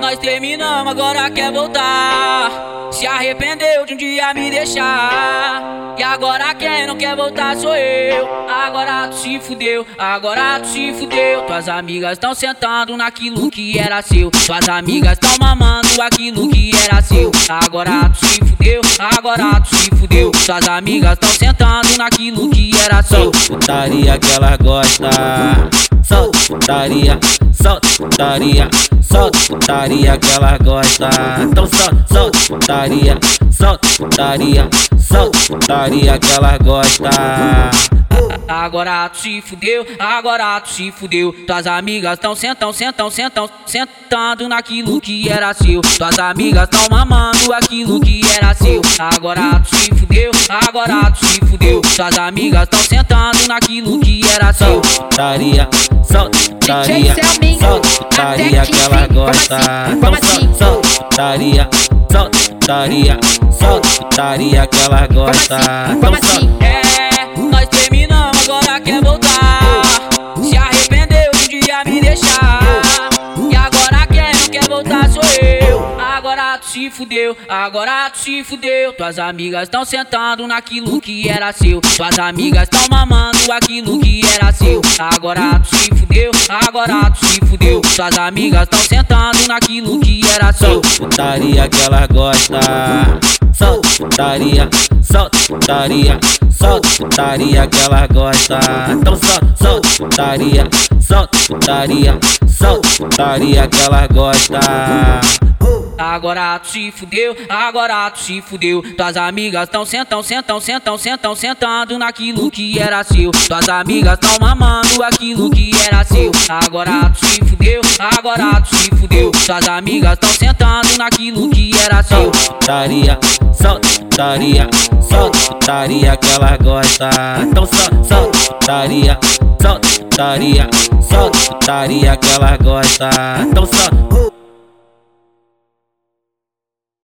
nós terminamos, agora quer voltar. Se arrependeu de um dia me deixar. E agora quem não quer voltar sou eu. Agora tu se fudeu, agora tu se fudeu. Tuas amigas estão sentando naquilo que era seu. Tuas amigas estão mamando aquilo que era seu. Agora tu se fudeu, agora tu se fudeu. Tuas amigas estão sentando naquilo que era seu. Putaria que ela gosta. Solta, putaria, solta, putaria, solta, putaria que ela gosta. Então solta, solta, putaria, solta, putaria, solta, putaria que ela gosta. Agora tu se fudeu, agora tu se fudeu. Tuas amigas tão sentão, sentão, sentão, sentando naquilo que era seu. Tuas amigas tão mamando aquilo que era seu. Agora tu se fudeu, agora tu se fudeu. Tuas amigas tão sentando naquilo que era seu. Solta, putaria, solta, putaria que ela gosta. Então solta, putaria, solta, putaria, solta, putaria que ela gosta. Então solta. É, nós terminamos, agora quer voltar. Se arrependeu de um dia me deixar. E agora quem não quer voltar sou eu. Agora tu se fudeu, agora tu se fudeu. Tuas amigas estão sentando naquilo que era seu. Tuas amigas estão mamando aquilo que era seu. Agora tu se fudeu, agora tu se fudeu. Tuas amigas estão sentando naquilo que era seu. Putaria que ela gosta. Solta, putaria, solta, putaria, solta, putaria que ela gosta. Então solta, solta, putaria, solta, putaria, solta, putaria que ela gosta. Agora tu se fudeu, agora tu se fudeu. Tuas amigas tão sentão, sentão, sentão, sentão, sentando naquilo que era seu. Tuas amigas tão mamando aquilo que era seu. Agora tu se fudeu, agora tu se fudeu. Tuas amigas tão sentando naquilo que era seu. Putaria, solta, putaria, solta, putaria que ela gosta. Então solta, solta, putaria, solta, putaria, solta, putaria que ela gosta. Então solta.